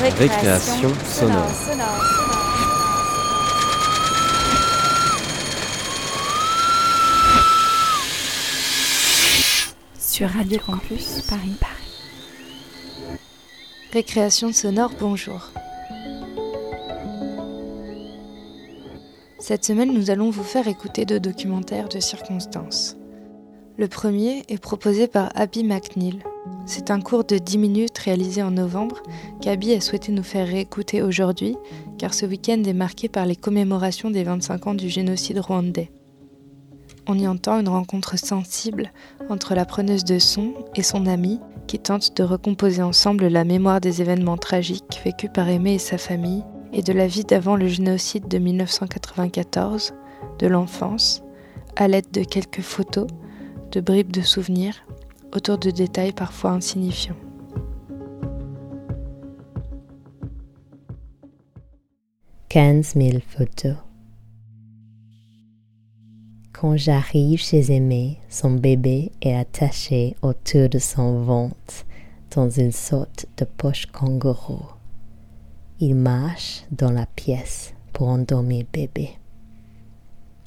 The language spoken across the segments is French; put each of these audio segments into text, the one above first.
Récréation sonore. Sur Radio Campus Paris. Paris. Récréation sonore, bonjour. Cette semaine, nous allons vous faire écouter deux documentaires de circonstances. Le premier est proposé par Abby McNeil. C'est un cours de 10 minutes réalisé en novembre qu'Abby a souhaité nous faire réécouter aujourd'hui, car ce week-end est marqué par les commémorations des 25 ans du génocide rwandais. On y entend une rencontre sensible entre la preneuse de son et son amie qui tentent de recomposer ensemble la mémoire des événements tragiques vécus par Aimé et sa famille et de la vie d'avant le génocide de 1994, de l'enfance, à l'aide de quelques photos, de bribes de souvenirs, autour de détails parfois insignifiants. Mille photos. Quand j'arrive chez Aimé, son bébé est attaché autour de son ventre dans une sorte de poche kangourou. Il marche dans la pièce pour endormir bébé.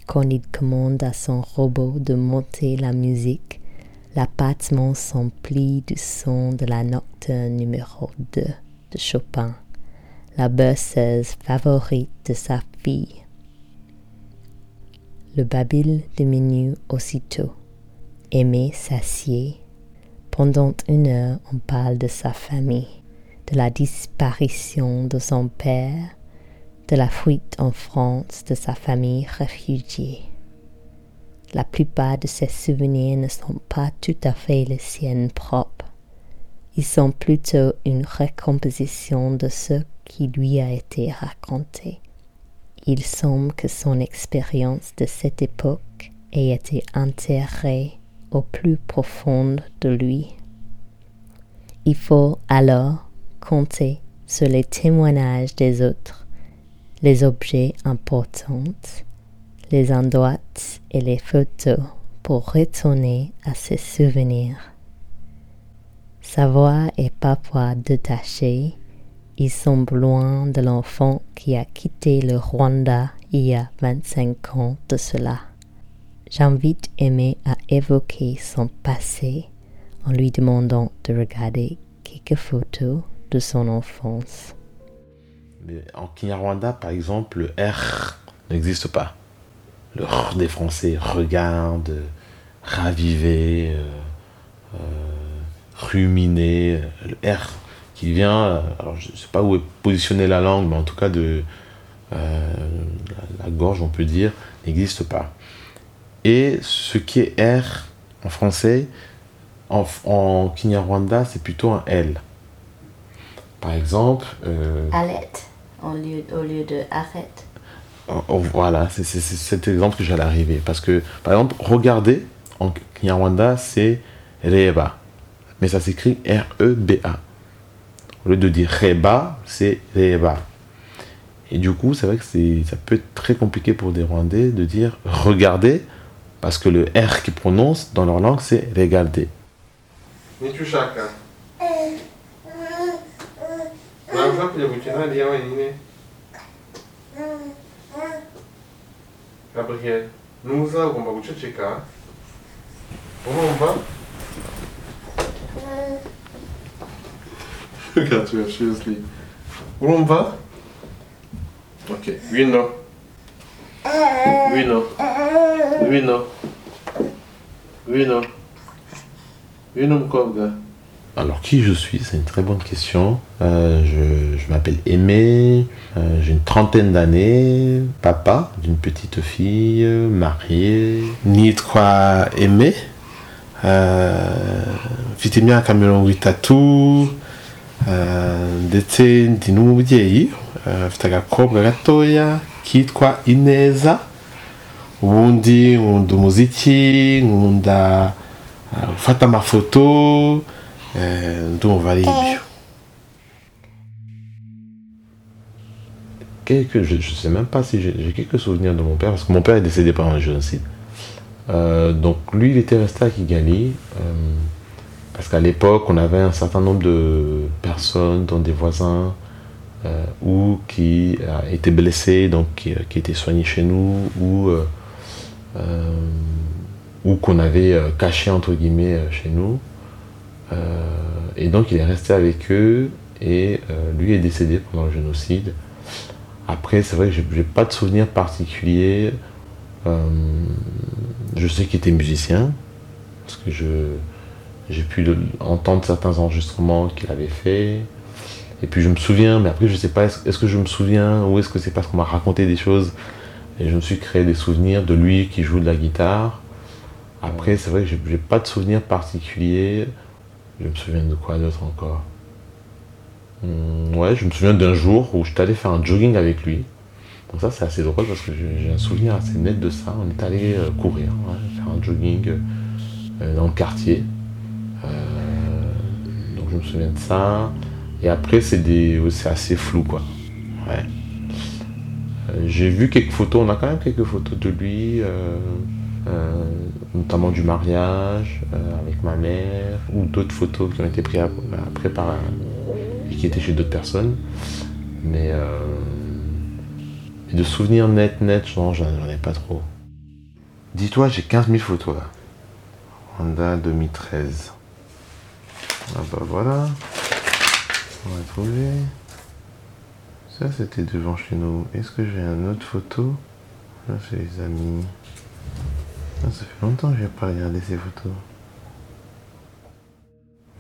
Quand il commande à son robot de monter la musique, l'appartement s'emplit du son de la nocturne numéro 2 de Chopin, la berceuse favorite de sa fille. Le babil diminue aussitôt. Aimé s'assied. Pendant une heure, on parle de sa famille, de la disparition de son père, de la fuite en France de sa famille réfugiée. La plupart de ses souvenirs ne sont pas tout à fait les siennes propres. Ils sont plutôt une recomposition de ce qui lui a été raconté. Il semble que son expérience de cette époque ait été enterrée au plus profond de lui. Il faut alors compter sur les témoignages des autres les objets importants, les endroits et les photos pour retourner à ses souvenirs. Sa voix est parfois détachée. Il semble loin de l'enfant qui a quitté le Rwanda il y a 25 ans de cela. J'invite Aimé à évoquer son passé en lui demandant de regarder quelques photos de son enfance. En Kinyarwanda, par exemple, le R n'existe pas. Le R des Français, regarde, raviver, euh, euh, ruminer. Le R qui vient, alors je ne sais pas où est positionnée la langue, mais en tout cas de euh, la, gorge, on peut dire, n'existe pas. Et ce qui est R en français, en, en Kinyarwanda, c'est plutôt un L. Par exemple. Euh, au lieu, au lieu de arrête. Oh, oh, voilà, c'est cet exemple que j'allais arriver. Parce que, par exemple, regarder en Kinyarwanda, c'est Reba. Mais ça s'écrit R-E-B-A. Au lieu de dire Reba, c'est Reba. Et du coup, c'est vrai que ça peut être très compliqué pour des Rwandais de dire regarder, parce que le R qu'ils prononcent dans leur langue, c'est regarder. Gabriel, nuza ugomba guceceka urumva gatuye seriously urumva okay bino bino bino bino bino mukobwa Alors qui je suis? C'est une très bonne question. Euh, je, m'appelle Aimé, euh, j'ai une trentaine d'années, papa d'une petite fille, marié. Nitwa Aimé, mfite imyaka mirongo itatu ndetse ndi n'umubyeyi mfite agakobwa gatoya. Kitwa ineza. Ubundi nkunda umuziki nkunda gufata amafoto euh, va aller Quelques, je ne sais même pas si j'ai quelques souvenirs de mon père, parce que mon père est décédé pendant le génocide. Euh, donc lui, il était resté à Kigali, euh, parce qu'à l'époque, on avait un certain nombre de personnes, dont des voisins, euh, ou qui a été blessé, donc qui, qui était soigné chez nous, ou, euh, euh, ou qu'on avait euh, caché entre guillemets euh, chez nous. Euh, et donc il est resté avec eux et euh, lui est décédé pendant le génocide. Après, c'est vrai que j'ai pas de souvenir particulier. Euh, je sais qu'il était musicien, parce que j'ai pu entendre certains enregistrements qu'il avait fait. Et puis je me souviens, mais après je sais pas, est-ce que je me souviens ou est-ce que c'est parce qu'on m'a raconté des choses et je me suis créé des souvenirs de lui qui joue de la guitare. Après, c'est vrai que j'ai pas de souvenir particulier. Je me souviens de quoi d'autre encore Hum, Ouais, je me souviens d'un jour où j'étais allé faire un jogging avec lui. Donc ça, c'est assez drôle parce que j'ai un souvenir assez net de ça. On est allé euh, courir, faire un jogging euh, dans le quartier. Euh, donc je me souviens de ça. Et après, c'est des, assez flou, quoi. Ouais. J'ai vu quelques photos, on a quand même quelques photos de lui, euh, euh, notamment du mariage euh, avec ma mère, ou d'autres photos qui ont été prises ap- après par un- et qui étaient chez d'autres personnes. Mais, euh, de souvenirs net, net, j'en ai pas trop. Dis-toi, j'ai 15 000 photos là. Honda 2013. Ah bah voilà. On va trouver. Ça c'était devant chez nous. Est-ce que j'ai une autre photo? Là c'est les amis. Ah, ça fait longtemps que j'ai pas regardé ces photos.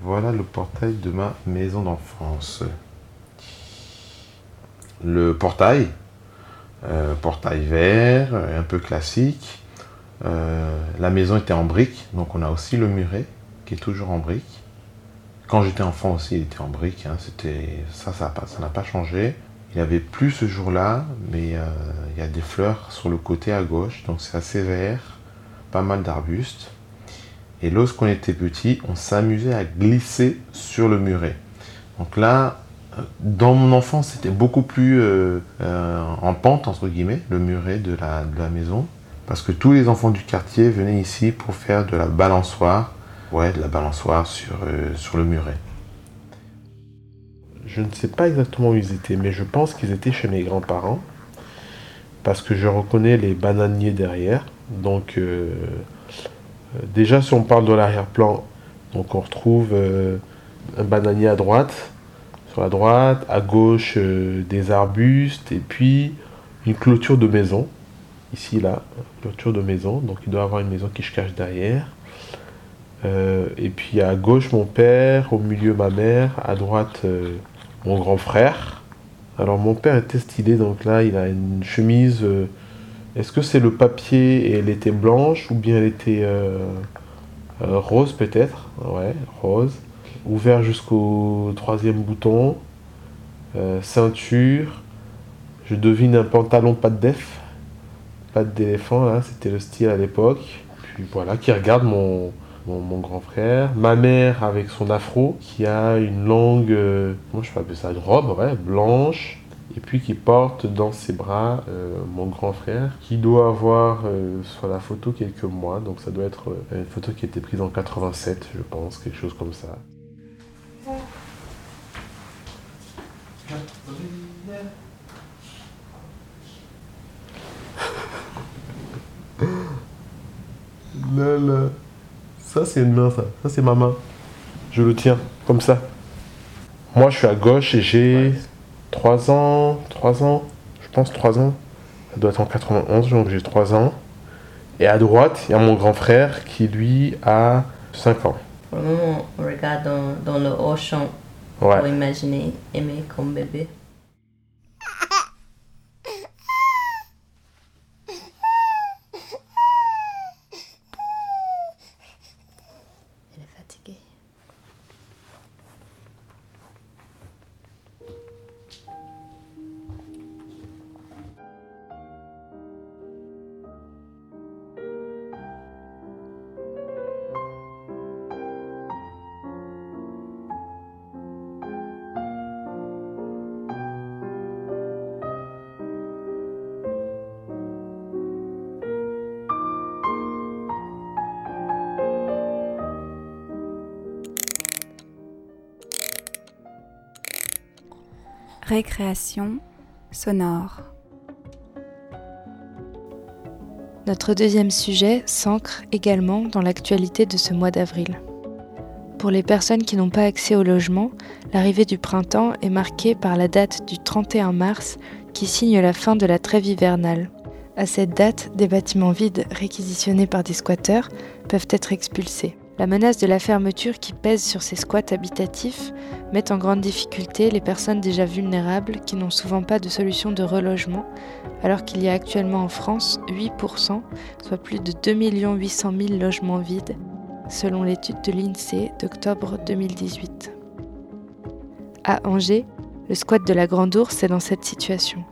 Voilà le portail de ma maison d'enfance. Le portail, euh, portail vert, un peu classique. Euh, la maison était en briques, donc on a aussi le muret qui est toujours en briques. Quand j'étais enfant aussi, il était en briques. hein, c'était ça, ça n'a pas, changé. Il avait plus ce jour-là, mais euh, il y a des fleurs sur le côté à gauche, donc c'est assez vert, pas mal d'arbustes. Et lorsqu'on était petit, on s'amusait à glisser sur le muret. Donc là, euh, dans mon enfance, c'était beaucoup plus euh, euh, en pente, entre guillemets, le muret de la, maison. Parce que tous les enfants du quartier venaient ici pour faire de la balançoire. Ouais, de la balançoire sur le muret. Je ne sais pas exactement où ils étaient, mais je pense qu'ils étaient chez mes grands-parents. Parce que je reconnais les bananiers derrière. Donc, euh, euh, déjà, si on parle de l'arrière-plan, on retrouve euh, un bananier à droite, sur la droite, à gauche, des arbustes, et puis une clôture de maison. Ici, là, clôture de maison. Donc, il doit y avoir une maison qui se cache derrière. Et puis à gauche mon père, au milieu ma mère, à droite mon grand frère. Alors mon père était stylé, donc là il a une chemise. Est-ce que c'est le papier et elle était blanche ou bien elle était euh, euh, rose peut-être? Ouais, rose. Ouvert jusqu'au troisième bouton. Euh, ceinture. Je devine un pantalon pas de def. Pas d'éléphant là, c'était le style à l'époque. Puis voilà, qui regarde mon, grand frère, ma mère avec son afro, qui a une longue, comment je peux appeler ça, une robe, ouais, blanche, et puis qui porte dans ses bras euh, mon grand frère, qui doit avoir euh, sur la photo quelques mois, donc ça doit être euh, une photo qui a été prise en 87, je pense, quelque chose comme ça. Là, là. Ça, c'est une main, ça. Ça, c'est ma main. Je le tiens, comme ça. Moi, je suis à gauche et j'ai 3 ans. 3 ans. Je pense 3 ans. Ça doit être en 91, donc j'ai 3 ans. Et à droite, il y a mon grand frère qui, lui, a 5 ans. Pour le moment, on regarde dans, dans le haut champ pour Ouais. imaginer aimer comme bébé. Récréation sonore. Notre deuxième sujet s'ancre également dans l'actualité de ce mois d'avril. Pour les personnes qui n'ont pas accès au logement, l'arrivée du printemps est marquée par la date du 31 mars qui signe la fin de la trêve hivernale. À cette date, des bâtiments vides réquisitionnés par des squatteurs peuvent être expulsés. La menace de la fermeture qui pèse sur ces squats habitatifs met en grande difficulté les personnes déjà vulnérables qui n'ont souvent pas de solution de relogement, alors qu'il y a actuellement en France 8%, soit plus de 2 800 000 logements vides, selon l'étude de l'INSEE d'octobre 2018. À Angers, le squat de la Grande Ourse est dans cette situation.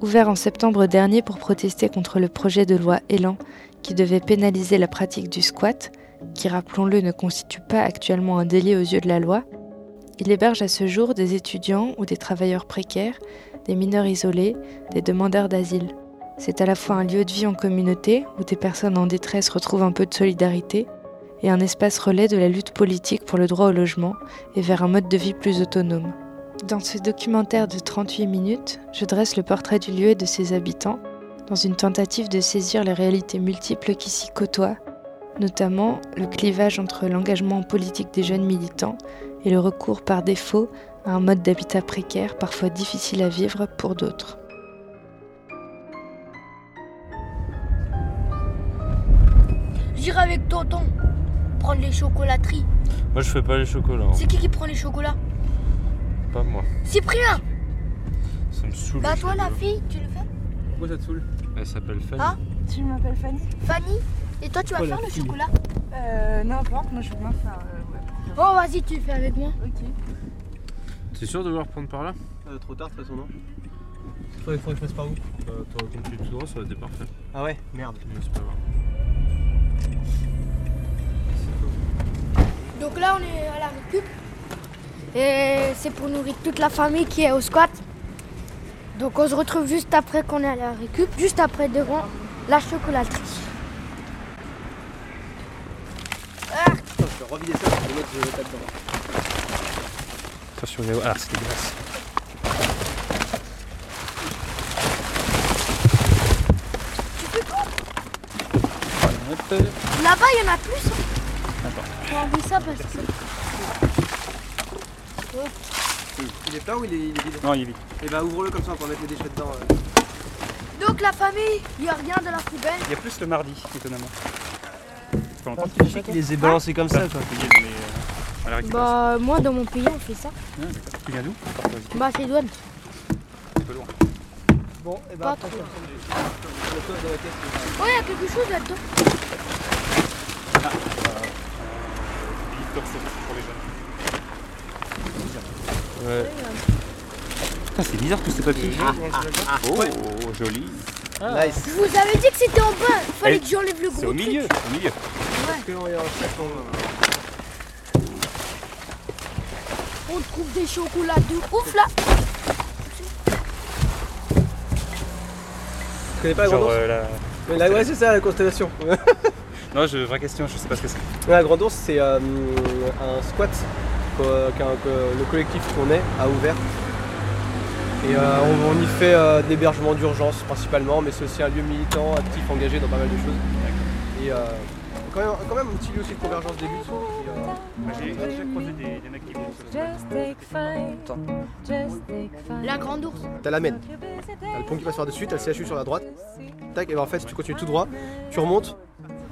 Ouvert en septembre dernier pour protester contre le projet de loi Elan qui devait pénaliser la pratique du squat, qui rappelons-le ne constitue pas actuellement un délit aux yeux de la loi, il héberge à ce jour des étudiants ou des travailleurs précaires, des mineurs isolés, des demandeurs d'asile. C'est à la fois un lieu de vie en communauté où des personnes en détresse retrouvent un peu de solidarité et un espace relais de la lutte politique pour le droit au logement et vers un mode de vie plus autonome. Dans ce documentaire de 38 minutes, je dresse le portrait du lieu et de ses habitants, dans une tentative de saisir les réalités multiples qui s'y côtoient, notamment le clivage entre l'engagement politique des jeunes militants et le recours par défaut à un mode d'habitat précaire parfois difficile à vivre pour d'autres. J'irai avec tonton prendre les chocolateries. Moi je fais pas les chocolats. hein. C'est qui qui prend les chocolats? Pas moi. Cyprien Ça me saoule. Bah toi la fille, tu le fais? Pourquoi ça te saoule? Elle s'appelle Fanny. Hein Tu m'appelles Fanny? Fanny? Et toi tu vas faire le fille. chocolat Euh, n'importe, moi je veux bien faire. euh, ouais. Oh vas-y tu le fais avec moi. Ok. T'es sûr de vouloir prendre par là? Euh, Trop tard de toute façon, non? Faudrait, faudrait que je passe par où? Bah t'aurais continué tout droit, ça aurait été parfait. Ah ouais Merde. Mais c'est pas grave. Donc là on est à la récup. Et c'est pour nourrir toute la famille qui est au squat. Donc on se retrouve juste après qu'on est à la récup, juste après devant la chocolaterie. Putain, je vais revider ça, je vais mettre de l'état dedans. Attention, Léo. Ah, c'est dégueulasse. Là-bas il y en a plus. J'ai envie ça parce que Il est plein ou il est, il est vide? Non, il est vide. Et bah ouvre-le comme ça, on peut mettre les déchets dedans. euh. Donc la famille, il n'y a rien de la poubelle. Il y a plus le mardi, étonnamment. Fait longtemps Je sais qu'il les ait balancés comme ça quoi. Payé dans les, euh. Bah moi dans mon pays on fait ça. Ah, d'accord. Tu viens d'où Bah c'est douane. Un peu loin. Bon, et Pas bah trop. attention. Mets-toi dans la caisse. Oh il y a quelque chose là-dedans. Livre comme ça pour les jeunes. Ouais. Putain, c'est bizarre tous ces papiers. oh, joli. Nice. Je vous avais dit que c'était en bas. Il fallait Eh, que j'enlève le gros C'est au truc. milieu, au milieu. On trouve des chocolats de ouf là. Tu connais pas la grande Genre euh, la... Ouais, c'est ça la constellation. Non, je... vraie question, je sais pas ce que c'est. la grande ours, c'est euh, un squat que, qu'un- que le collectif qu'on est a ouvert. Et euh, on, on y fait euh, de l'hébergement d'urgence principalement, mais c'est aussi un lieu militant, actif, engagé dans pas mal de choses. Et euh, quand, même, quand même un petit lieu aussi de convergence des luttes. Et, euh, J'ai déjà croisé des, des mecs qui le La grande ours. T'as la mène. T'as le pont qui passe par-dessus, t'as le CHU sur la droite. Tac, et ben en fait, tu continues tout droit, tu remontes.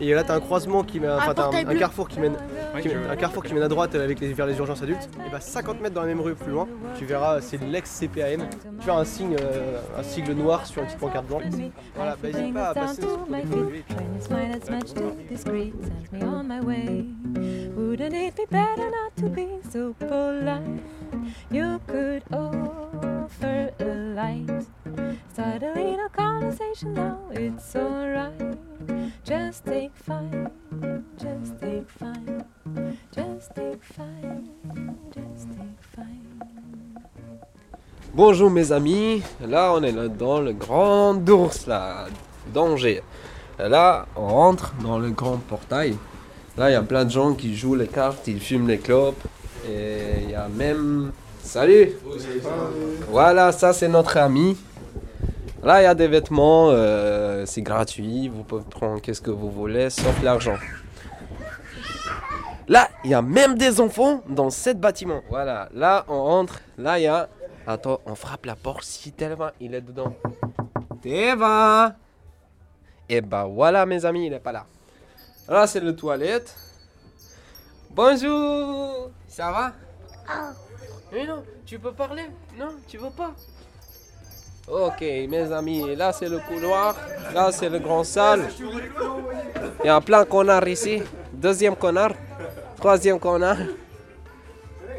Et là, t'as un croisement qui mène, enfin, t'as un, un carrefour qui mène, qui un carrefour qui mène à droite avec les, vers les urgences adultes. Et bah 50 mètres dans la même rue plus loin, tu verras, c'est l'ex CPAM. Tu verras un signe, euh, un sigle noir sur une petite pancarte blanche. Voilà, bah n'hésite pas à passer. Wouldn't it be better not to be so polite? You could offer Bonjour mes amis, là on est là dans le grand ours là, d'Angers. Là on rentre dans le grand portail. Là il y a plein de gens qui jouent les cartes, ils fument les clopes. Et il y a même Salut Voilà, ça c'est notre ami. Là, il y a des vêtements, euh, c'est gratuit, vous pouvez prendre qu'est-ce que vous voulez, sauf l'argent. Là, il y a même des enfants dans cet bâtiment. Voilà, là, on rentre, là, il y a... Attends, on frappe la porte si Telva, il est dedans. Telva Et bah voilà, mes amis, il est pas là. Là, c'est le toilette. Bonjour Ça va? Mais non, tu peux parler Non, tu veux pas Ok, mes amis, là c'est le couloir, là c'est le grand salle. Il y a plein connards ici. Deuxième connard, troisième connard.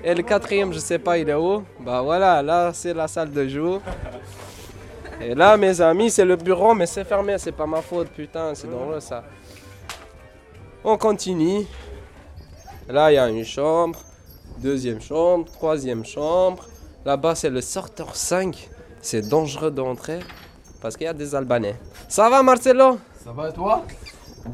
Et le quatrième, je sais pas, il est où Bah voilà, là c'est la salle de jour. Et là, mes amis, c'est le bureau, mais c'est fermé, c'est pas ma faute, putain, c'est dangereux ça. On continue. Là, il y a une chambre, deuxième chambre, troisième chambre. Là-bas, c'est le sorteur 5. C'est dangereux d'entrer parce qu'il y a des Albanais. Ça va, Marcelo Ça va et toi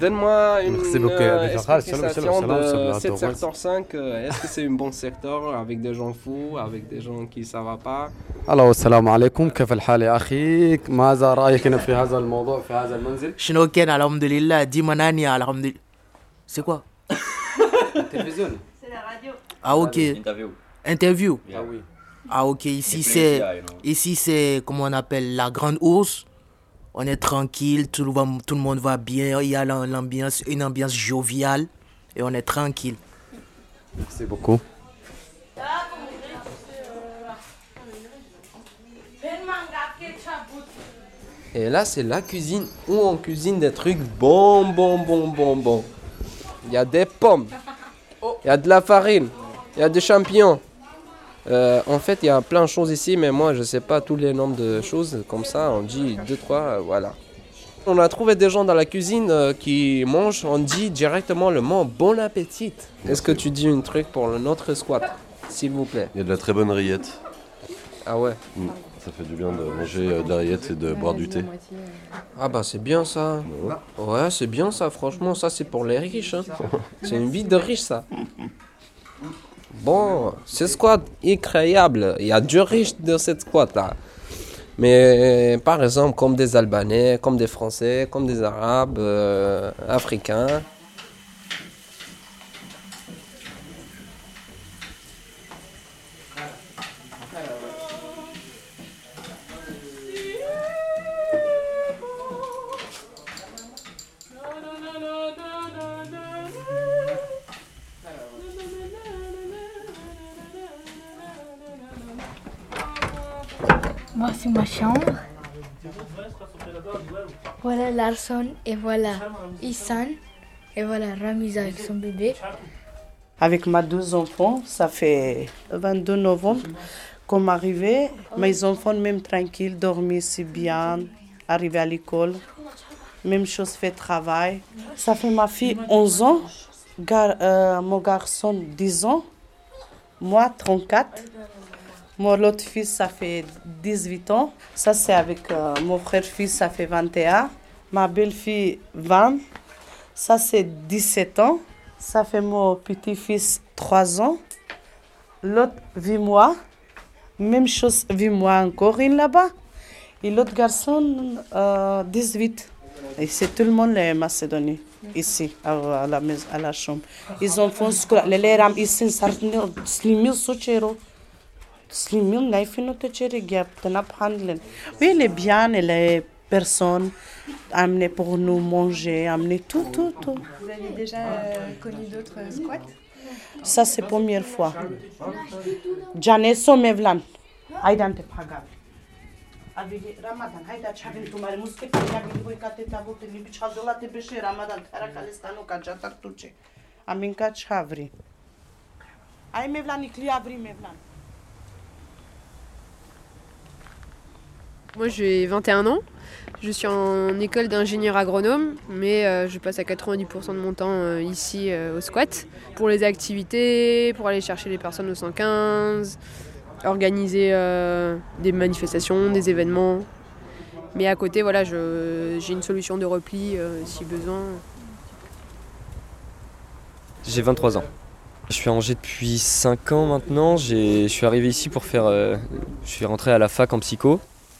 Donne-moi une Merci beaucoup. euh, Avec Rahal, salam, explication salam, salam, de salam, cette salam. secteur 5. euh, Est-ce que c'est un bon secteur avec des gens fous, avec des gens qui ne va pas الو السلام عليكم كيف الحال يا اخي ماذا رايك في هذا الموضوع في هذا المنزل شنو كان الحمد لله ديما ناني الحمد لله C'est quoi تلفزيون ah ok. Interview. Interview. Ah oui. Ah ok, ici c'est plaisirs, you know. ici c'est comment on appelle la grande ours. On est tranquille, tout, va, tout le monde va bien, il y a l'am- l'ambiance, une ambiance joviale et on est tranquille. Merci beaucoup. Et là, c'est la cuisine où on cuisine des trucs bon, bon, bon, bon, bon. Il y a des pommes, il y a de la farine, il y a des champignons. Euh, en fait, il y a plein de choses ici, mais moi, je sais pas tous les noms de choses. Comme ça, on dit deux, trois, euh, voilà. On a trouvé des gens dans la cuisine euh, qui mangent, on dit directement le mot bon appétit. Est-ce que tu dis un truc pour le notre squat, s'il vous plaît? Il y a de la très bonne rillette. Ah ouais? Mm. Ça fait du bien de manger de la rillette et de boire du thé. Ah bah c'est bien ça. Ouais, c'est bien ça, franchement, ça c'est pour les riches. hein. C'est une vie de riche ça. Bon, ce squat incroyable. Il y a du riche dans cette squat là. Mais par exemple, comme des Albanais, comme des Français, comme des Arabes, euh, Africains. Voici ma chambre. Voilà Larson et voilà Isan et voilà Ramiza avec son bébé. Avec mes deux enfants, ça fait 22 novembre qu'on arrivé. Mes enfants, même tranquilles, dorment si bien, arrivés à l'école. Même chose fait travail. Ça fait ma fille 11 ans, euh, mon garçon 10 ans, moi 34. Mon autre fils, ça fait 18 ans. Ça, c'est avec euh, mon frère-fils, ça fait 21. Ma belle-fille, 20. Ça, c'est 17 ans. Ça fait mon petit-fils, 3 ans. L'autre, 8 mois. Même chose, 8 mois encore, une là-bas. Et l'autre garçon, euh, 18. Et c'est tout le monde, les Macédoniens, ici, à, la, maison, à la chambre. Ils ont fait que les ici, slimil, naifino, gap, tenap handlen. Oui, les biens et les personnes amenées pour nous manger, amener tout, tout, tout. Vous avez déjà euh, connu d'autres euh, squats Ça, c'est la première fois. Jane Somevlan. Aydante Pagab. Avili Ramadan, hayda chavin tumare muske panyagi boy kate tabut ni bichadola te beshe Ramadan tara kalestano Moi j'ai 21 ans, je suis en école d'ingénieur agronome, mais euh, je passe à 90% de mon temps euh, ici euh, au squat pour les activités, pour aller chercher les personnes au 115, organiser des manifestations, des événements. Mais à côté, voilà, j'ai une solution de repli si besoin. J'ai 23 ans. Je suis à Angers depuis 5 ans maintenant. Je suis arrivé ici pour faire. je suis rentré à la fac en psycho.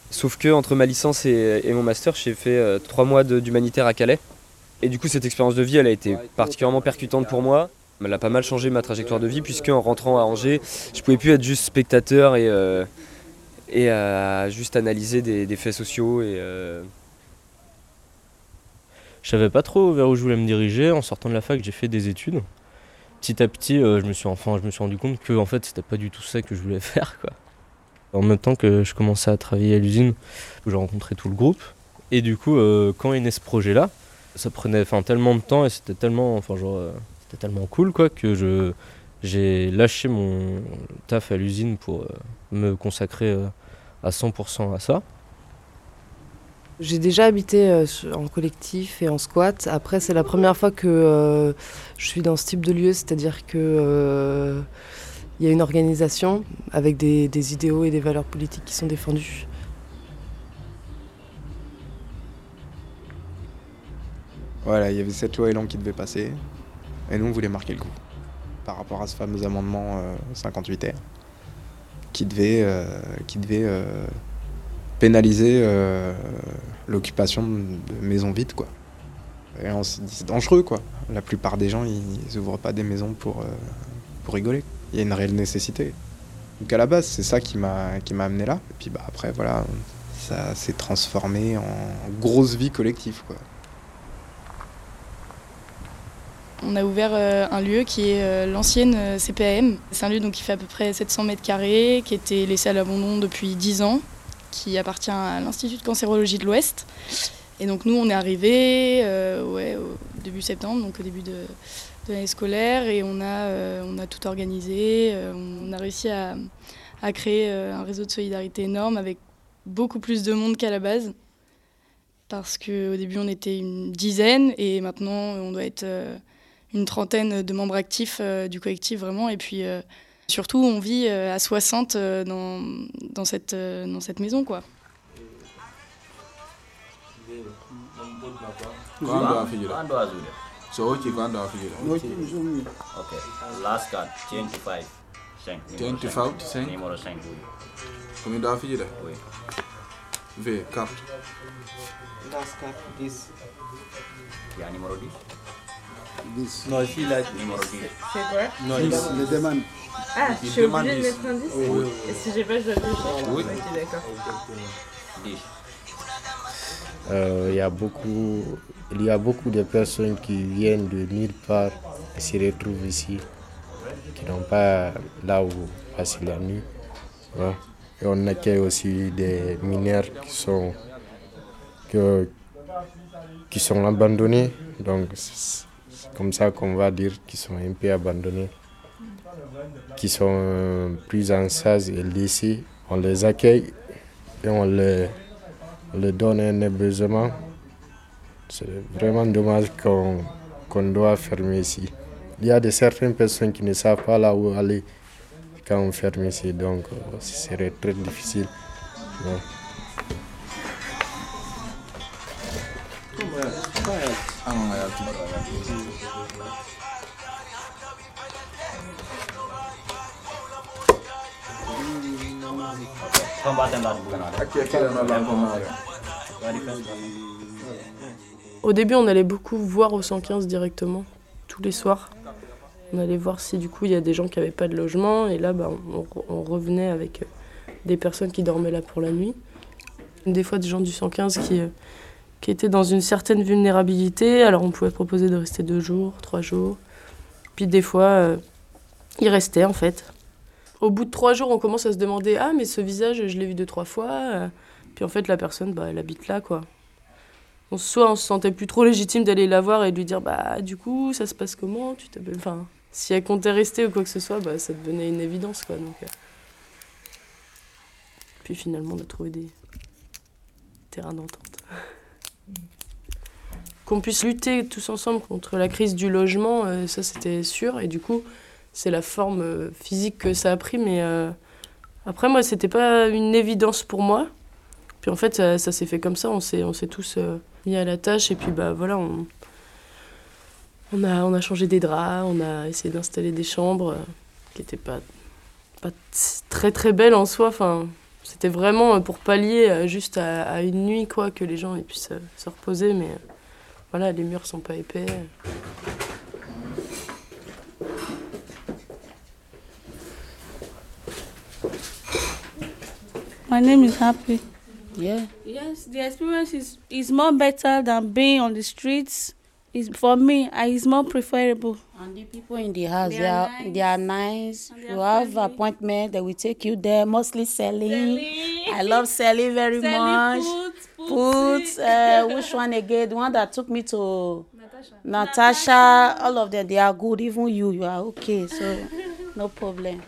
Sauf que entre ma licence et, mon master, j'ai fait 3 mois de- d'humanitaire à Calais. Et du coup, cette expérience de vie, elle a été particulièrement percutante pour moi. Elle a pas mal changé ma trajectoire de vie, puisque en rentrant à Angers, je pouvais plus être juste spectateur et, euh, juste analyser des, faits sociaux. Et, euh, Je savais pas trop vers où je voulais me diriger. En sortant de la fac, j'ai fait des études. Petit à petit, euh, je me suis rendu compte que en fait, c'était pas du tout ça que je voulais faire. En même temps que je commençais à travailler à l'usine, où j'ai rencontré tout le groupe. Et du coup, euh, quand est né ce projet-là, ça prenait tellement de temps et c'était tellement, euh, tellement cool, quoi, que j'ai lâché mon taf à l'usine pour euh, me consacrer euh, à 100% à ça. J'ai déjà habité en collectif et en squat. Après, c'est la première fois que je suis dans ce type de lieu, c'est-à-dire que il y a une organisation avec des, idéaux et des valeurs politiques qui sont défendus. Voilà, il y avait cette loi Elan qui devait passer, et nous on voulait marquer le coup par rapport à ce fameux amendement euh, 58R qui devait, euh, qui devait euh, pénaliser euh, l'occupation de maisons vides, quoi. Et on s'est dit c'est dangereux, quoi. La plupart des gens, ils n'ouvrent pas des maisons pour, euh, pour rigoler. Il y a une réelle nécessité. Donc à la base, c'est ça qui m'a qui m'a amené là. Et puis bah après, voilà, ça s'est transformé en grosse vie collective, quoi. On a ouvert euh, un lieu qui est euh, l'ancienne euh, CPAM. C'est un lieu donc, qui fait à peu près 700 mètres carrés, qui était laissé à l'abandon depuis 10 ans, qui appartient à l'Institut de cancérologie de l'Ouest. Et donc nous, on est arrivés ouais, au début septembre, donc au début de, de l'année scolaire, et on a, euh, on a tout organisé. euh, on a réussi à, à créer euh, un réseau de solidarité énorme avec beaucoup plus de monde qu'à la base. Parce qu'au début, on était une dizaine, et maintenant, on doit être euh, une trentaine de membres actifs euh, du collectif, vraiment. Et puis, euh, surtout, on vit euh, à 60 euh, dans, dans, cette, euh, dans cette maison, quoi. So uchi quando afijira? Ok. Last card, 25. 5. 25, 5? Numero 5. Come da afijira? Oui. V, carte. Last card, 10. Il y a numéro 10 10. Non, ici, il a numéro 10. C'est quoi? Non, il le demande. Ah, je suis demande obligée de 10. mettre un 10 Oui, oui, oui. Et si j'ai pas, je dois réfléchir Oui. Ok, d'accord. 10. Euh, il y a beaucoup, il y a beaucoup de personnes qui viennent de nulle part et se retrouvent ici, qui n'ont pas là où passer la nuit. Et on accueille aussi des mineurs qui sont, sont abandonnés. Donc c'est comme ça qu'on va dire qu'ils sont un peu abandonnés, qui sont euh, plus en sas et laissés. On les accueille et on les, on leur donne un hébergement. C'est vraiment dommage qu'on qu'on doit fermer ici. Il y a de certaines personnes qui ne savent pas là où aller quand on ferme ici, donc euh, ce serait très difficile. Ouais. Au début, on allait beaucoup voir au 115 directement, tous les soirs. On allait voir si du coup il y a des gens qui n'avaient pas de logement, et là, bah, on, revenait avec euh, des personnes qui dormaient là pour la nuit. Des fois, des gens du 115 qui, euh, qui étaient dans une certaine vulnérabilité, alors on pouvait proposer de rester deux jours, trois jours. Puis des fois, euh, ils restaient en fait. Au bout de trois jours, on commence à se demander Ah, mais ce visage, je l'ai vu deux, trois fois. Puis en fait, la personne, bah, elle habite là, quoi. On, soit on se sentait plus trop légitime d'aller la voir et de lui dire Bah, du coup, ça se passe comment? Tu t'appelles Enfin, si elle comptait rester ou quoi que ce soit, bah, ça devenait une évidence, quoi. Donc, euh. Puis finalement, on a trouvé des terrains d'entente. Qu'on puisse lutter tous ensemble contre la crise du logement, euh, ça c'était sûr. Et du coup, c'est la forme euh, physique que ça a pris. Mais après, moi, c'était pas une évidence pour moi. Puis en fait, ça, ça s'est fait comme ça. On s'est, on s'est tous mis à la tâche. Et puis, bah voilà, on, On a, on a changé des draps, on a essayé d'installer des chambres euh, qui n'étaient pas, pas très très belles en soi. Enfin, c'était vraiment euh, pour pallier euh, juste à, une nuit, quoi, que les gens puissent se reposer. Mais voilà, les murs sont pas épais. Yeah. Yes, the experience is, is more better than being on the streets. Is for me, I is more preferable. And the people in the house, They they are are, they are nice. they You are have appointment, they will take you there, mostly selling. Selling. I love selling very Selling much. foods, Foods, uh, which one again? The one that took me to Natasha. All of them, they are good. Even you, you are okay. So, no problem.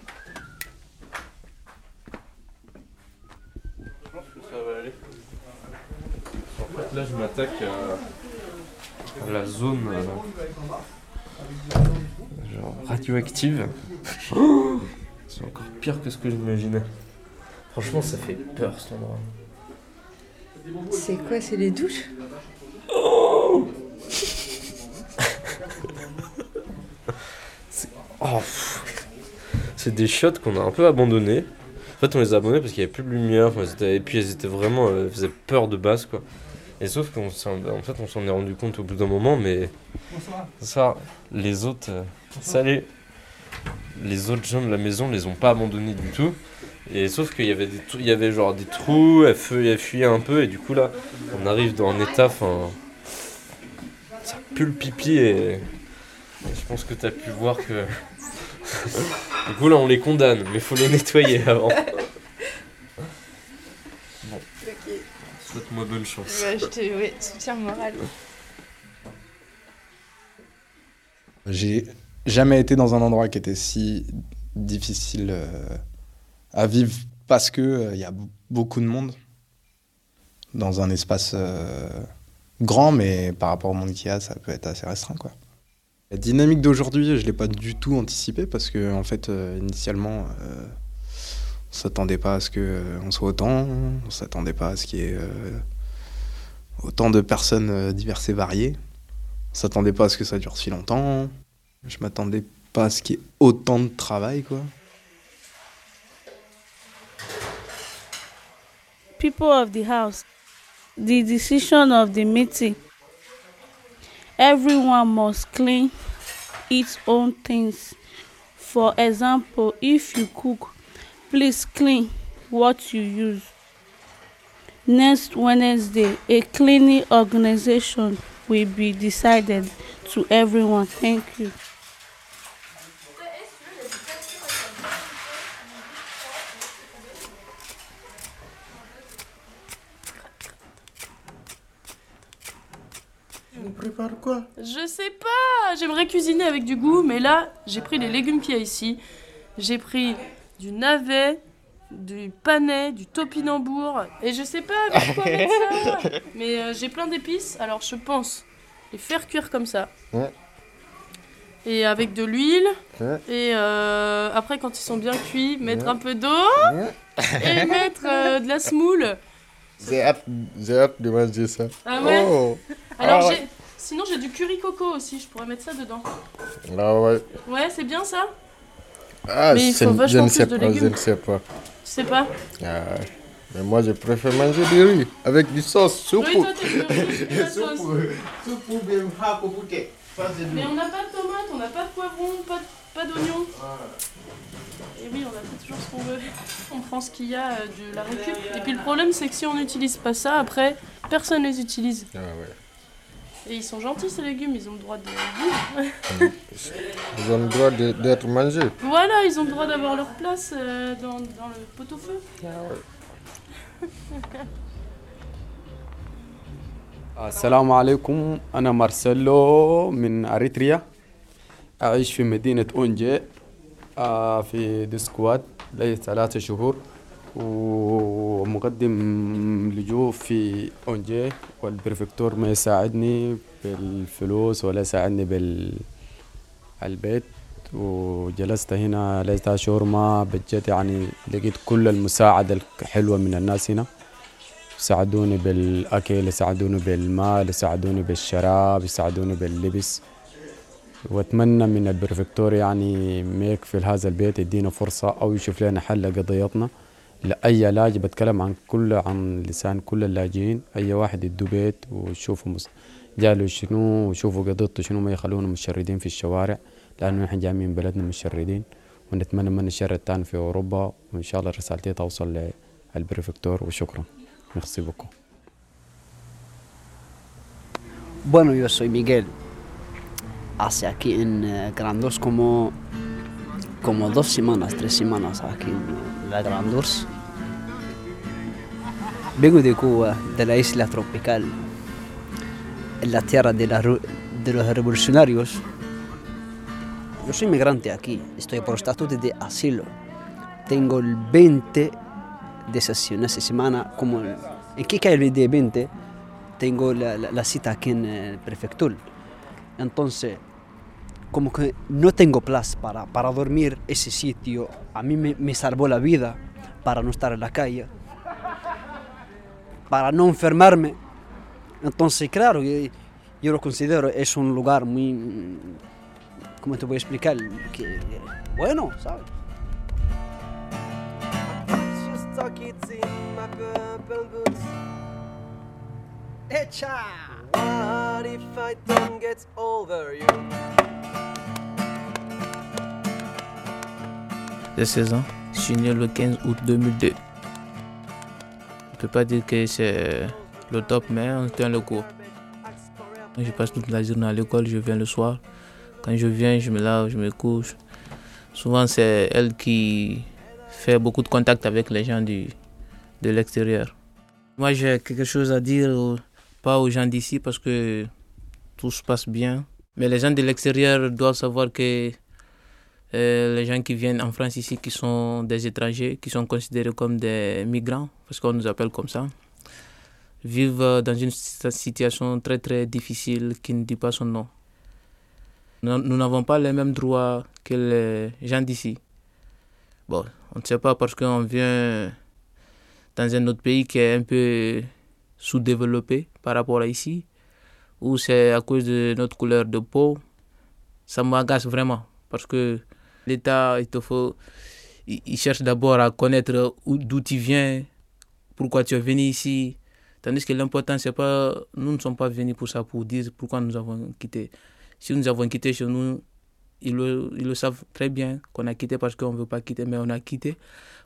Là, je m'attaque à, à la zone euh, genre radioactive. Oh C'est encore pire que ce que j'imaginais. Franchement, ça fait peur cet endroit. C'est quoi C'est les douches? Oh, c'est des shots qu'on a un peu abandonnés. En fait, on les a abandonnés parce qu'il n'y avait plus de lumière. enfin, et puis, elles étaient vraiment. euh, elles faisaient peur de base, quoi. Et sauf qu'en en fait, on s'en est rendu compte au bout d'un moment, mais. Ça, les autres. euh, salut Les autres gens de la maison les ont pas abandonnés du tout. Et sauf qu'il y avait des il y avait genre des trous, elles fuyaient un peu, et du coup, là, on arrive dans un état. Enfin. Ça pue le pipi et. et je pense que tu as pu voir que. du coup, là, on les condamne, mais faut les nettoyer avant. Souhaite-moi bonne chance. Ouais, je te ouais, soutien moral. J'ai jamais été dans un endroit qui était si difficile euh, à vivre parce que il y a beaucoup de monde dans un espace euh, grand, mais par rapport au monde qu'il y a, ça peut être assez restreint, quoi. La dynamique d'aujourd'hui, je l'ai pas du tout anticipée parce que en fait, euh, initialement, euh, on s'attendait pas à ce que euh, soit autant, on s'attendait pas à ce qu'il y ait euh, autant de personnes euh, diverses et variées. On s'attendait pas à ce que ça dure si longtemps. Je m'attendais pas à ce qu'il y ait autant de travail, quoi. people of the house, the decision of the meeting, everyone must clean its own things. For example, if you cook, please clean what you use. Next Wednesday, a cleaning organization will be decided to everyone. Thank you. On prépare quoi? Je sais pas J'aimerais cuisiner avec du goût, mais là, j'ai pris les légumes qu'il y a ici. J'ai pris du navet, du panais, du topinambour, et je sais pas avec quoi mettre ça Mais euh, j'ai plein d'épices, alors je pense les faire cuire comme ça. Ouais. Et avec de l'huile, Ouais. et euh, après, quand ils sont bien cuits, mettre Ouais. un peu d'eau, et mettre euh, de la semoule. J'ai hâte, hâte de manger ça. Ah ouais Oh. Alors, Ah sinon, j'ai du curry coco aussi, je pourrais mettre ça dedans. Ah ouais. Ouais, c'est bien ça? Ah, Mais il c'est- faut je vachement ne plus sais de pas, je légumes. ne sais pas. Tu sais pas? Ah, mais moi, je préfère manger du riz avec du sauce, soupe. Oui, toi, sauce. Mais on n'a pas de tomates, on n'a pas de poivrons, pas, pas d'oignons. Et oui, on a fait toujours ce qu'on veut. On prend ce qu'il y a euh, de la récup. Et puis le problème, c'est que si on n'utilise pas ça, après, personne les utilise. Ah ouais. Et ils sont gentils, ces légumes, ils ont le droit de vivre. Ils ont le droit de- d'être mangés. voilà, ils ont le droit d'avoir leur place euh, dans, dans le pot-au-feu. السلام عليكم أنا مارسيلو من أريتريا أعيش في مدينة أونجي آه، في ديسكوات لي ثلاثة شهور ومقدم لجوء في أونجي والبرفكتور ما يساعدني بالفلوس ولا يساعدني بالبيت. وجلست هنا ليس شهور ما بجد يعني لقيت كل المساعدة الحلوة من الناس هنا. يساعدوني بالأكل يساعدوني بالمال يساعدوني بالشراب يساعدوني باللبس. وأتمنى من البرفكتور يعني ما يكفل هذا البيت يدينا فرصة أو يشوف لنا حل لقضيتنا. لأي لاجئ بتكلم عن كل عن لسان كل اللاجئين. أي واحد يدو بيت ويشوفوا مس- جاله شنو ويشوفوا قضيته شنو ما يخلونا مشردين في الشوارع لأنه نحن جايين من بلدنا مشردين ونتمنى من الشر التاني في أوروبا وإن شاء الله رسالتي توصل للبرفكتور وشكرا. ميرسي بوكو. Bueno, yo soy Miguel. Hace aquí en eh, Grandos como, como dos semanas, tres semanas aquí en la Grandos. Vengo de Cuba, de la isla tropical, en la tierra de, la de los revolucionarios. Yo soy migrante aquí, estoy por estatuto de asilo. Tengo el 20 de sesión esa semana, como el- en qué cae el día 20, tengo la, la- la cita aquí en el prefectura. Entonces, como que no tengo plaza para, para dormir ese sitio, a mí me, me salvó la vida para no estar en la calle, para no enfermarme. Entonces, claro, yo, yo lo considero, es un lugar muy, ¿cómo te voy a explicar? Que, bueno, ¿sabes? In my you? J'ai 16 ans. Je suis né le 15 août 2002. Je ne peux pas dire que c'est le top, mais on tient le coup. Je passe toute la journée à l'école, je viens le soir. Quand je viens, je me lave, je me couche. Souvent, c'est elle qui fait beaucoup de contact avec les gens du, de l'extérieur. Moi, j'ai quelque chose à dire, pas aux gens d'ici, parce que tout se passe bien. Mais les gens de l'extérieur doivent savoir que euh, les gens qui viennent en France ici, qui sont des étrangers, qui sont considérés comme des migrants, parce qu'on nous appelle comme ça, vivent euh, dans une si- situation très très difficile qui ne dit pas son nom. Nous n'avons pas les mêmes droits que les gens d'ici. Bon, on ne sait pas parce qu'on vient dans un autre pays qui est un peu sous-développé par rapport à ici, ou c'est à cause de notre couleur de peau. Ça m'agace vraiment parce que l'État, il te faut, il, cherche d'abord à connaître où- d'où tu viens, pourquoi tu es venu ici. Tandis que l'important, c'est pas, nous ne sommes pas venus pour ça, pour dire pourquoi nous avons quitté. Si nous avons quitté chez nous, ils le, ils le savent très bien qu'on a quitté parce qu'on ne veut pas quitter, mais on a quitté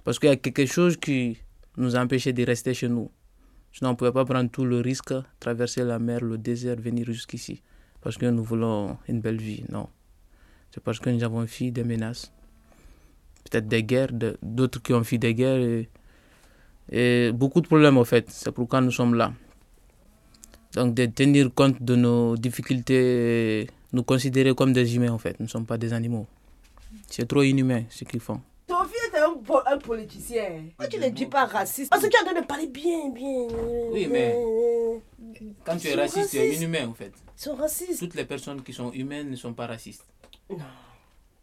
parce qu'il y a quelque chose qui nous a empêché de rester chez nous. Sinon, on ne pouvait pas prendre tout le risque, traverser la mer, le désert, venir jusqu'ici. Parce que nous voulons une belle vie. Non. C'est parce que nous avons fui des menaces. Peut-être des guerres, d'autres qui ont fui des guerres. Et, beaucoup de problèmes, en fait. C'est pourquoi nous sommes là. Donc, de tenir compte de nos difficultés, nous considérer comme des humains, en fait. Nous ne sommes pas des animaux. C'est trop inhumain ce qu'ils font. Un, po- un politicien. Tu ne dis pas raciste? Parce que tu as donné de parler bien, bien. Oui, mais Quand Ils tu es raciste, tu es inhumain, en fait. Ils sont racistes. Toutes les personnes qui sont humaines ne sont pas racistes. Non.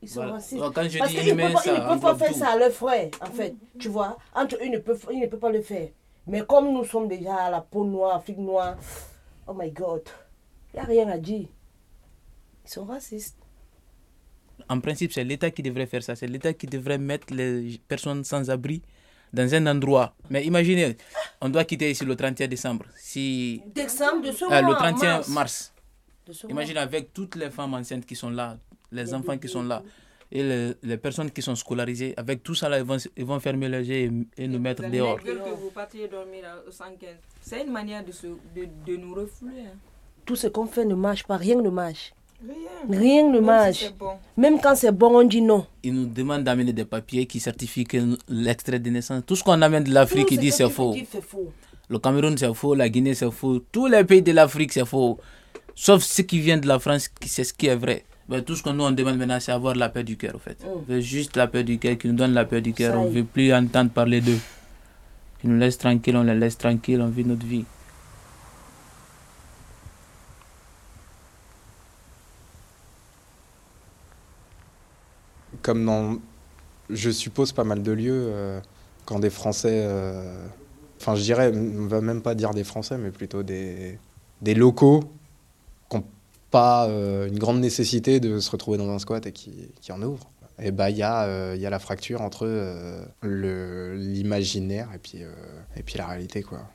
Ils sont Voilà. racistes. Quand je Parce dis pas, ils ne peuvent pas faire tout. ça à leurs frères, en fait. Tu vois, entre eux, ils ne peuvent, ils ne peuvent pas le faire. Mais comme nous sommes déjà à la peau noire, Afrique noire, oh my God, il n'y a rien à dire. Ils sont racistes. En principe, c'est l'État qui devrait faire ça. C'est l'État qui devrait mettre les personnes sans abri dans un endroit. Mais imaginez, on doit quitter ici le 31 décembre. Si Décembre de ce Euh, mois, le 31 mars. mars. De ce Imagine avec toutes les femmes enceintes qui sont là, les enfants qui sont là, et les, les personnes qui sont scolarisées, avec tout ça là, ils vont, ils vont fermer les yeux et, et nous mettre dehors. veulent que vous partiez dormir au 115. C'est une manière de, se, de, de nous refouler. hein. Tout ce qu'on fait ne marche pas, rien ne marche. Rien. Rien ne marche. bon. Même quand c'est bon, on dit non. Ils nous demandent d'amener des papiers qui certifient l'extrait de naissance. Tout ce qu'on amène de l'Afrique, ils disent c'est faux. Le Cameroun, c'est faux. La Guinée, c'est faux. Tous les pays de l'Afrique, c'est faux. Sauf ce qui vient de la France, qui- c'est ce qui est vrai. Ben, tout ce que nous on demande maintenant, c'est avoir la paix du cœur, en fait. On veut juste la paix du cœur, qui nous donne la paix du cœur. On ne veut plus entendre parler d'eux. Ils nous laissent tranquilles, on les laisse tranquilles, on vit notre vie. Comme dans, je suppose, pas mal de lieux, euh, quand des Français, euh, enfin je dirais, on va même pas dire des Français, mais plutôt des, des locaux qui n'ont pas euh, une grande nécessité de se retrouver dans un squat et qui, en ouvre. Et bah il y, a, y a la fracture entre l'imaginaire et puis et puis la réalité quoi.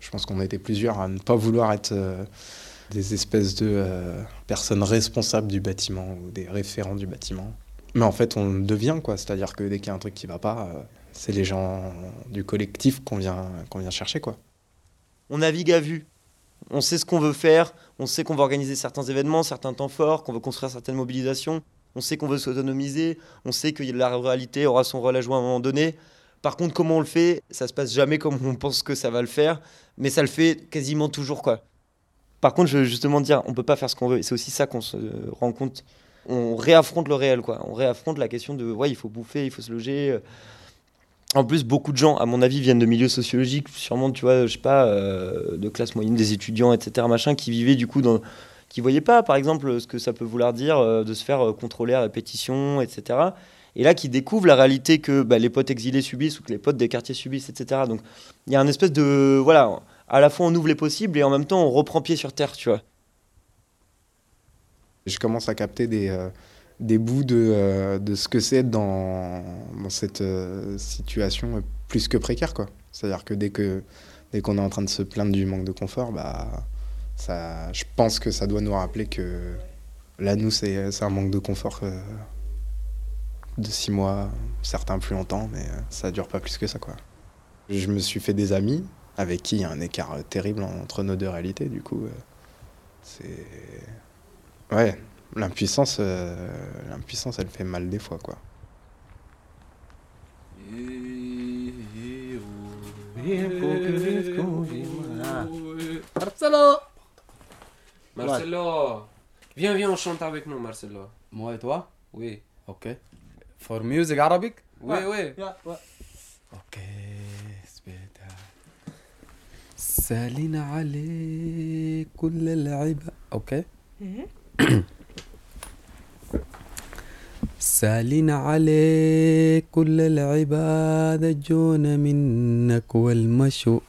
Je pense qu'on été plusieurs à ne pas vouloir être des espèces de euh, personnes responsables du bâtiment ou des référents du bâtiment. Mais en fait, on devient, quoi. C'est-à-dire que dès qu'il y a un truc qui va pas, euh, c'est les gens du collectif qu'on vient, qu'on vient chercher, quoi. On navigue à vue. On sait ce qu'on veut faire, on sait qu'on va organiser certains événements, certains temps forts, qu'on veut construire certaines mobilisations, on sait qu'on veut s'autonomiser, on sait que la ruralité aura son rôle à jouer à un moment donné. Par contre, comment on le fait, ça se passe jamais comme on pense que ça va le faire, mais ça le fait quasiment toujours, quoi. Par contre, je veux justement dire, on peut pas faire ce qu'on veut. Et c'est aussi ça qu'on se rend compte. On réaffronte le réel, quoi. On réaffronte la question de, ouais, il faut bouffer, il faut se loger. en plus, beaucoup de gens, à mon avis, viennent de milieux sociologiques, sûrement, tu vois, je sais pas, euh, de classe moyenne des étudiants, etc., machin, qui vivaient du coup dans. qui voyaient pas, par exemple, ce que ça peut vouloir dire euh, de se faire euh, contrôler à répétition, etc. Et là, qui découvrent la réalité que bah, les potes exilés subissent ou que les potes des quartiers subissent, etc. Donc, il y a un espèce de. Voilà, à la fois on ouvre les possibles et en même temps on reprend pied sur terre, tu vois. Je commence à capter des, euh, des bouts de, euh, de ce que c'est dans, dans cette euh, situation plus que précaire, quoi. C'est-à-dire que dès que dès qu'on est en train de se plaindre du manque de confort, bah, ça, je pense que ça doit nous rappeler que là, nous, c'est un manque de confort de six mois, certains plus longtemps, mais ça dure pas plus que ça, quoi. Je me suis fait des amis avec qui il y a un écart euh, terrible entre nos deux réalités, du coup. Euh, c'est. Ouais, l'impuissance, euh, l'impuissance, elle fait mal des fois, quoi. Marcelo Marcelo Viens, viens, on chante avec nous, Marcelo. Moi et toi? Oui. Ok. For music arabic? Oui, oui. Ok. سالين عليك كل العبا أوكي. سالين عليك كل العباد جون منك والمشو.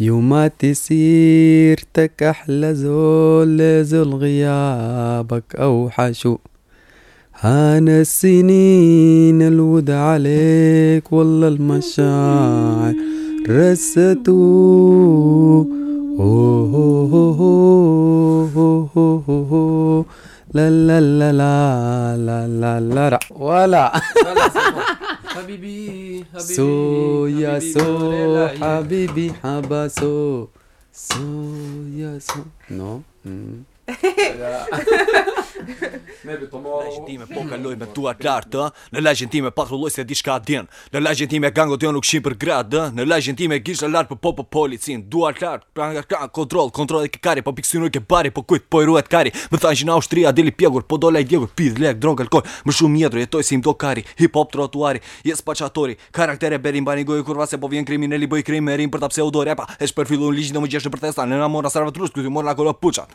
يوما تسيرتك أحلى زول زول غيابك أوحشو هان السنين الود عليك والله المشاعر. أوه لا لا لا لا لا لا لا لا ولا حبيبي حبيبي سو يا سو. حبيبي حبا سو. سو يا سو. نو مم. Në lagjin time po kaloj me duart lartë, ë? Në lagjin time patrulloj se diçka djen. Në lagjin time gangot jo nuk shin për grad, ë? Në lagjin time gisha lart po po po policin. Duart lart, pranga ka kontroll, kontroll ke kari, po piksinu ke bari, po kujt po i ruhet kari. Më thanë që në Austria deli pjegur, po dola i djegur, pidh, lek, drog, alkohol. Më shumë mjetro jetoj si im do kari, hip hop trotuari, jes paçatori. Karaktere berin bani gojë kurva se po vjen kriminali bëj krim për ta pseudori, epa. Esh për fillun ligjin më gjesh në protestan, në namora sarvatrus, këtu mor la kolo puça.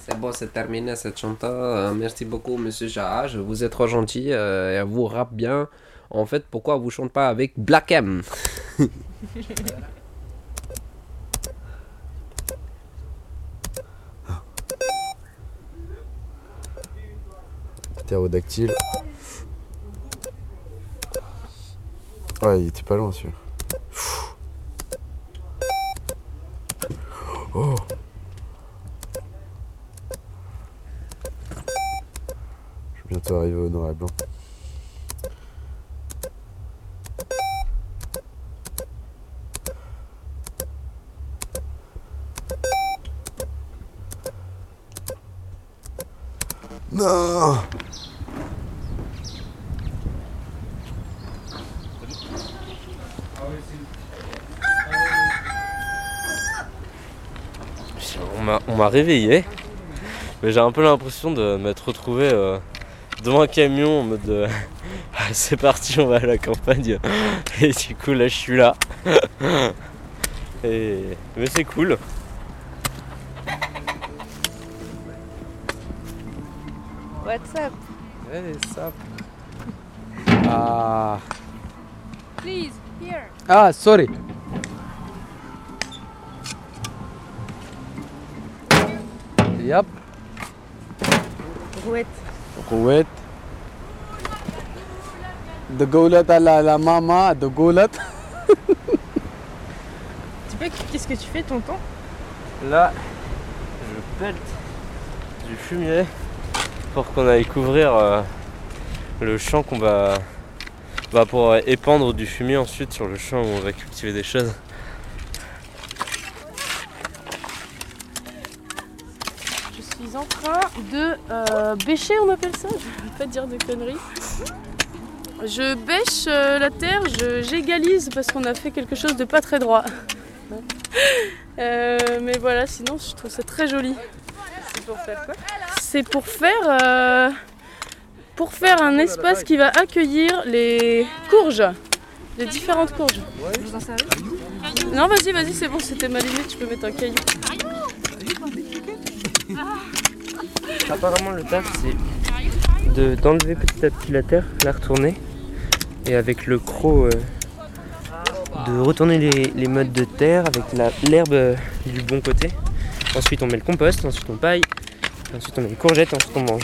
C'est bon, c'est terminé cette chanta. Merci beaucoup, monsieur Jahaj. Vous êtes trop gentil. euh, et vous rappe bien. En fait, pourquoi vous chantez pas avec Black M? Ptérodactyle. Ouais, il était pas loin celui-là. Oh Je vais bientôt arriver au noir et blanc. Non On m'a- réveillé, mais j'ai un peu l'impression de m'être retrouvé euh, devant un camion en mode euh, Ah, c'est parti, on va à la campagne. Et du coup, là, je suis là. Et... Mais c'est cool. What's up? Hey, sup? Ah, Please, here. ah, sorry. Yep. Rouette. De Gaulotte à la, la maman, de Gaulotte. tu peux, qu'est-ce que tu fais, tonton? Là, je pète du fumier pour qu'on aille couvrir euh, le champ qu'on va. Bah, pour épandre du fumier ensuite sur le champ où on va cultiver des choses. Je suis en train de euh, bêcher, on appelle ça? Je ne vais pas dire de conneries. Je bêche euh, la terre, je- j'égalise parce qu'on a fait quelque chose de pas très droit. Euh, mais voilà, sinon je trouve ça très joli. C'est pour faire quoi? C'est pour faire, euh, pour faire un espace qui va accueillir les courges, les différentes courges. Vous en savez? Non, vas-y, vas-y, c'est bon, c'était ma limite, je peux mettre un caillou. Apparemment le taf c'est de- d'enlever petit à petit la terre, la retourner et avec le croc euh, de retourner les, les modes de terre avec l'herbe euh, du bon côté. Ensuite on met le compost, ensuite on paille, ensuite on met les courgettes, ensuite on mange.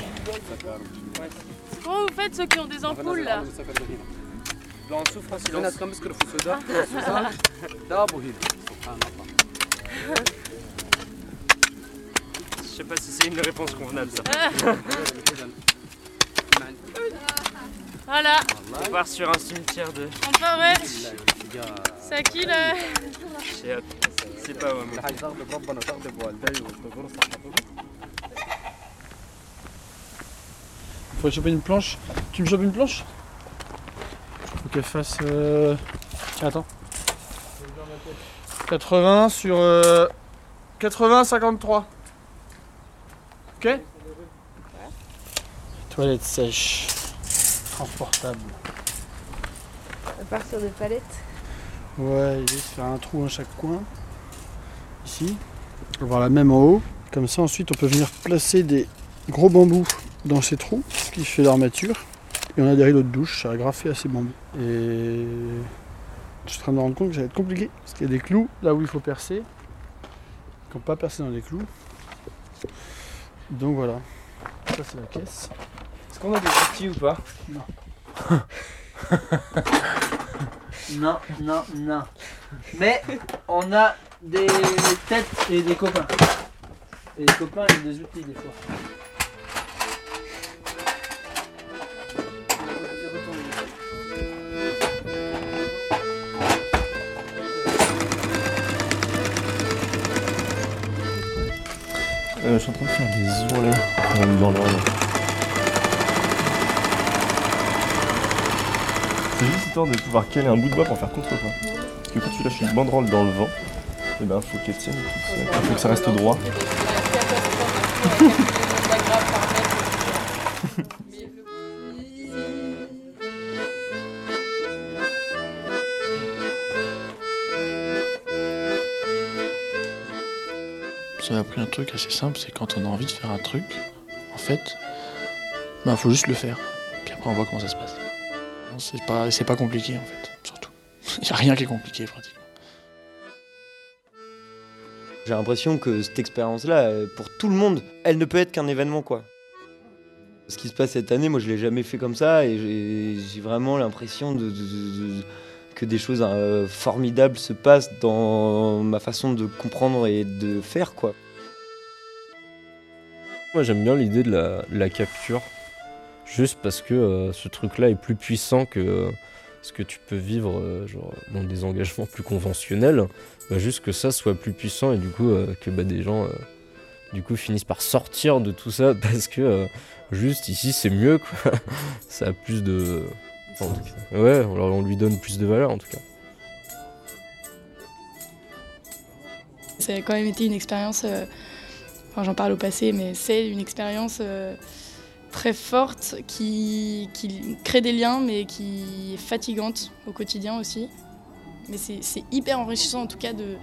Comment vous faites ceux qui ont des ampoules là Je sais pas si c'est une réponse convenable ça. Voilà, On part sur un cimetière de... on part, ouais. C'est à qui là C'est pas moi. mais- Faut choper une planche. Tu me chopes une planche Faut qu'elle fasse. euh, Tiens, attends. 80 sur. euh, 80, 53. Ok? Toilette sèche. Transportable. À partir de palettes. Ouais, il se faire un trou à chaque coin. Ici. On va avoir la même en haut. Comme ça, ensuite, on peut venir placer des gros bambous dans ces trous, ce qui fait l'armature. Et on a des rideaux de douche à graffer à ces bambous. Et je suis en train de me rendre compte que ça va être compliqué. Parce qu'il y a des clous là où il faut percer. Qu'on peut pas percer dans les clous. Donc voilà. Ça, c'est la caisse. Qu'on a des outils ou pas Non. Non, non, non. Mais on a des têtes et des copains. Et les copains, ils ont des outils des fois. Euh, je suis en train de faire des ourlets euh, dans l'ordre. C'est juste de pouvoir caler un bout de bois pour faire contrepoids. Parce que quand tu lâches une banderole dans le vent, et ben faut qu'elle tienne. Il faut que ça reste droit. Ça m'a appris un truc assez simple, c'est quand on a envie de faire un truc, en fait, bah faut juste le faire. Puis après on voit comment ça se passe. C'est pas, c'est pas compliqué en fait, surtout. Il n'y a rien qui est compliqué pratiquement. J'ai l'impression que cette expérience-là, euh, pour tout le monde, elle ne peut être qu'un événement, quoi. Ce qui se passe cette année, moi, je l'ai jamais fait comme ça, et j'ai vraiment l'impression de, de- de- de- que des choses euh, formidables se passent dans ma façon de comprendre et de faire, quoi. Moi j'aime bien l'idée de la, de la capture, juste parce que euh, ce truc-là est plus puissant que euh, ce que tu peux vivre euh, genre, dans des engagements plus conventionnels. Bah, juste que ça soit plus puissant et du coup euh, que bah, des gens euh, du coup finissent par sortir de tout ça parce que euh, juste ici c'est mieux quoi. ça a plus de... enfin, en tout cas, ouais, alors on lui donne plus de valeur en tout cas. Ça a quand même été une expérience, euh, enfin j'en parle au passé, mais c'est une expérience euh, très forte qui, qui crée des liens, mais qui est fatigante au quotidien aussi. Mais c'est hyper enrichissant en tout cas de,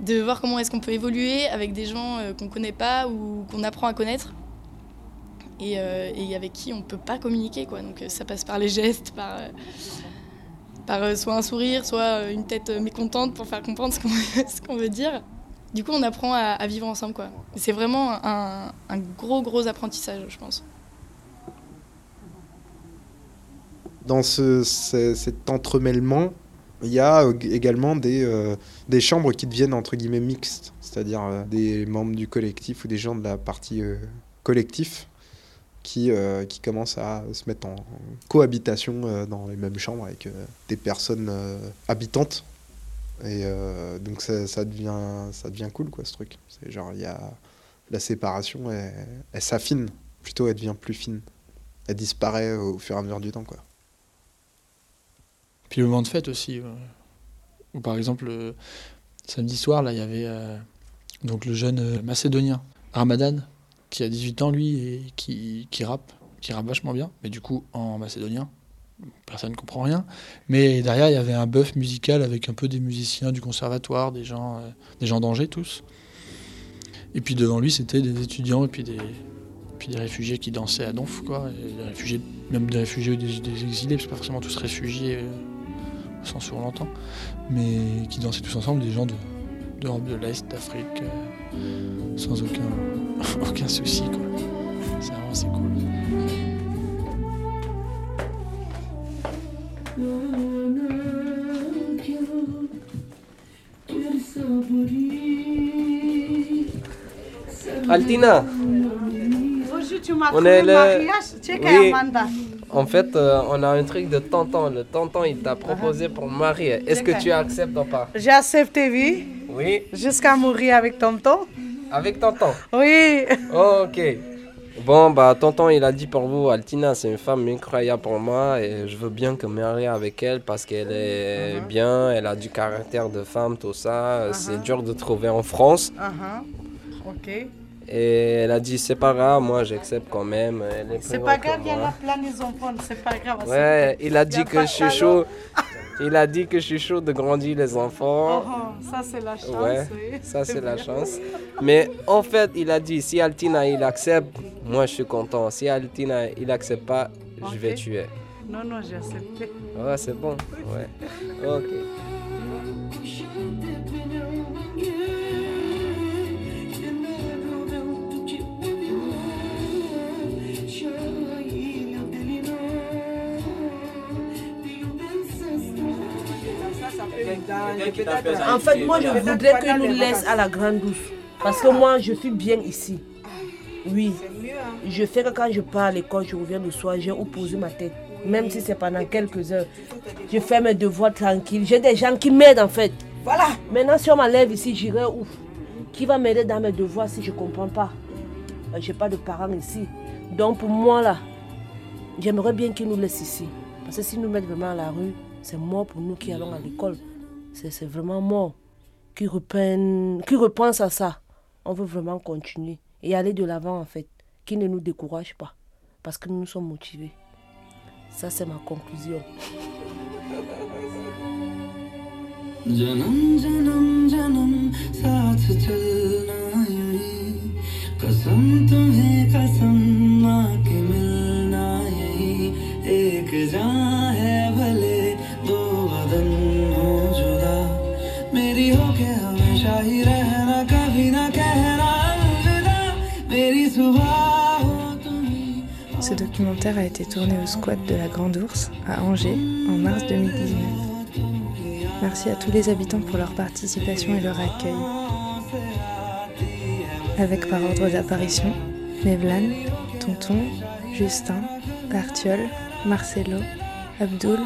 de voir comment est-ce qu'on peut évoluer avec des gens euh, qu'on connaît pas ou qu'on apprend à connaître. Et, euh, et avec qui on peut pas communiquer quoi. Donc euh, ça passe par les gestes, par, par soit un sourire, soit une tête mécontente pour faire comprendre ce qu'on qu'on veut dire. Du coup, on apprend à, vivre ensemble. C'est vraiment un, un gros, gros apprentissage, je pense. Dans ce, ce- cet entremêlement, il y a euh, également des, euh, des chambres qui deviennent entre guillemets mixtes, c'est-à-dire euh, des membres du collectif ou des gens de la partie collectif qui, qui commencent à se mettre en cohabitation dans les mêmes chambres avec des personnes habitantes. Et donc ça, devient, ça devient cool, quoi, ce truc. C'est genre, y a la séparation, elle, elle s'affine, plutôt elle devient plus fine. Elle disparaît au fur et à mesure du temps, quoi. Puis le moment de fête aussi. euh, par exemple, le samedi soir, là, il y avait euh, donc le jeune euh, macédonien, Ramadan, qui a 18 ans, lui, et qui, qui rappe, qui rappe vachement bien, mais du coup en macédonien. Personne ne comprend rien. Mais derrière, il y avait un bœuf musical avec un peu des musiciens du conservatoire, des gens, euh, des gens d'Angers tous. Et puis devant lui, c'était des étudiants et puis des, puis des réfugiés qui dansaient à Donf, quoi. Des réfugiés, même des réfugiés ou des, exilés, parce que pas forcément tous réfugiés euh, où on l'entend, mais qui dansaient tous ensemble, des gens de- d'Europe de, l'Est, d'Afrique, euh, sans aucun, aucun souci, quoi. C'est vraiment c'est cool. Altina, Aujourd'hui, tu m'as le. mariage. Oui. En fait, euh, on a un truc de tonton. Le tonton, il t'a proposé pour me marier. Est-ce que tu acceptes ou pas? J'ai accepté, oui. Oui. Jusqu'à mourir avec tonton. Avec tonton? Oui. Oh, ok. Bon, bah, tonton, il a dit pour vous, Altina, c'est une femme incroyable pour moi et je veux bien que me marie avec elle parce qu'elle est bien, elle a du caractère de femme, tout ça. C'est dur de trouver en France. Uh-huh. Ok. Et elle a dit, c'est pas grave, moi j'accepte quand même. C'est pas grave, il y a moi. la plan, ils enfants. C'est pas grave. Ouais, il a dit que je suis chaud. Il a dit que je suis chaud de grandir les enfants. Oh, ça, c'est la chance. Ouais, oui. ça c'est la chance. Mais en fait, il a dit si Altina il accepte, moi je suis content. Si Altina il accepte pas, je vais tuer. Non, non, j'ai accepté. Ouais, c'est bon. Ouais. Ok. En fait, moi, je voudrais que nous laisse à la grande douce. Parce que moi, je suis bien ici. Oui. Je fais que quand je pars à l'école, je reviens le soir, j'ai où poser ma tête. Même si c'est pendant quelques heures. Je fais mes devoirs tranquilles. J'ai des gens qui m'aident en fait. Voilà. Maintenant, si on m'enlève ici, j'irai où? Qui va m'aider dans mes devoirs si je ne comprends pas? Je n'ai pas de parents ici. Donc pour moi, là, j'aimerais bien qu'ils nous laissent ici. Parce que s'ils nous mettent vraiment à la rue, c'est mort pour nous qui allons à l'école. C'est vraiment mort. Qui reprennent, qui repensent à ça. On veut vraiment continuer et aller de l'avant en fait. Qui ne nous décourage pas. Parce que nous sommes motivés. Ça, c'est ma conclusion. Documentaire a été tourné au squat de la Grande Ourse à Angers en mars 2019. Merci à tous les habitants pour leur participation et leur accueil. Avec par ordre d'apparition, Mevlan, Tonton, Justin, Artiol, Marcelo, Abdul,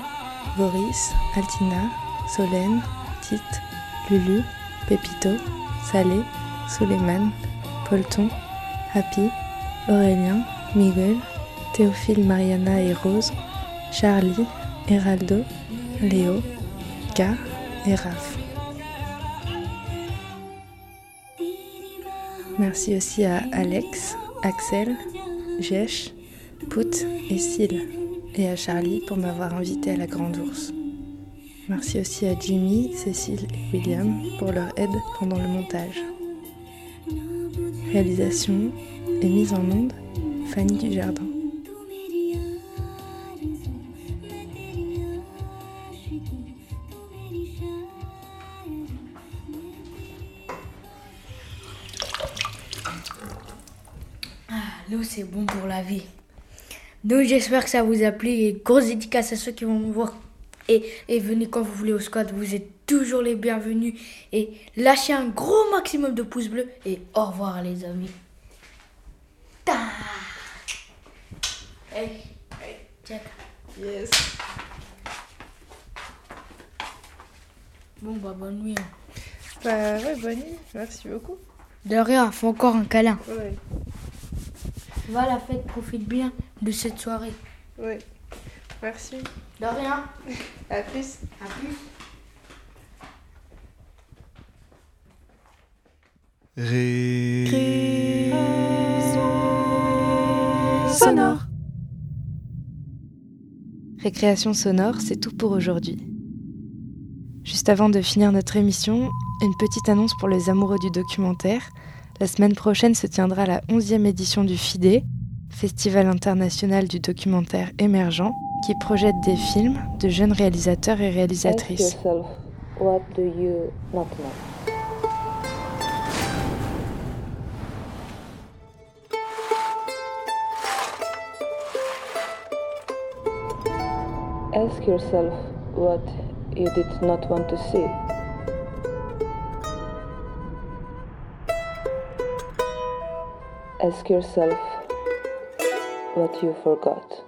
Boris, Altina, Solène, Tite, Lulu, Pépito, Salé, Suleiman, Polton, Happy, Aurélien, Miguel, Théophile, Mariana et Rose, Charlie, Heraldo, Léo, K et Raph. Merci aussi à Alex, Axel, Jesh, Pout et Syl, et à Charlie pour m'avoir invité à la Grande Ourse. Merci aussi à Jimmy, Cécile et William pour leur aide pendant le montage. Réalisation et mise en onde, Fanny Dujardin. La vie. Donc j'espère que ça vous a plu et grosse dédicace à ceux qui vont me voir. Et, et venez quand vous voulez au squat, vous êtes toujours les bienvenus. Et lâchez un gros maximum de pouces bleus et au revoir les amis. Ta hey, hey, check. Yes. Bon bah bonne nuit. hein. Bah ouais, bonne nuit. Merci beaucoup. De rien, faut encore un câlin. Ouais. Va la fête, profite bien de cette soirée. Ouais. Merci. De rien. À plus. À plus. Sonore. Récréation sonore, c'est tout pour aujourd'hui. Juste avant de finir notre émission, une petite annonce pour les amoureux du documentaire. La semaine prochaine se tiendra la 11e édition du FIDE, Festival international du documentaire émergent, qui projette des films de jeunes réalisateurs et réalisatrices. Ask yourself what you did not want to see. Ask yourself what you forgot.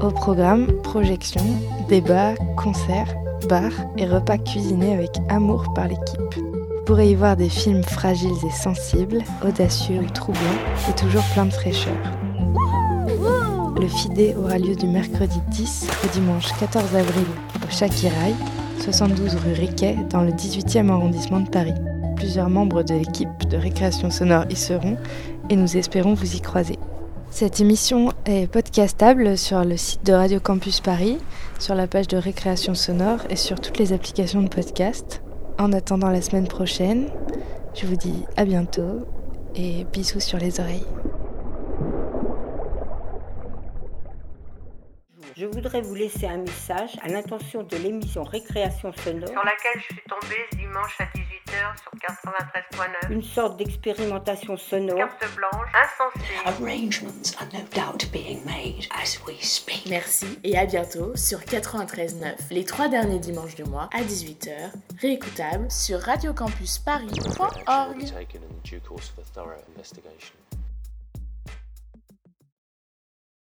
Au programme, projections, débats, concerts, bars et repas cuisinés avec amour par l'équipe. Vous pourrez y voir des films fragiles et sensibles, audacieux ou troublants, et toujours plein de fraîcheur. Le FIDE aura lieu du mercredi 10 au dimanche 14 avril Chakirail, 72 rue Riquet, dans le 18e arrondissement de Paris. Plusieurs membres de l'équipe de récréation sonore y seront et nous espérons vous y croiser. Cette émission est podcastable sur le site de Radio Campus Paris, sur la page de récréation sonore et sur toutes les applications de podcast. En attendant la semaine prochaine, je vous dis à bientôt et bisous sur les oreilles. Je voudrais vous laisser un message à l'intention de l'émission Récréation sonore, sur laquelle je suis tombée dimanche à 18h sur 93.9. une sorte d'expérimentation sonore. Carte blanche, insensée. Arrangements are no doubt being made as we speak. Merci et à bientôt sur 93.9, les trois derniers dimanches du mois à 18h, réécoutable sur radiocampusparis.org.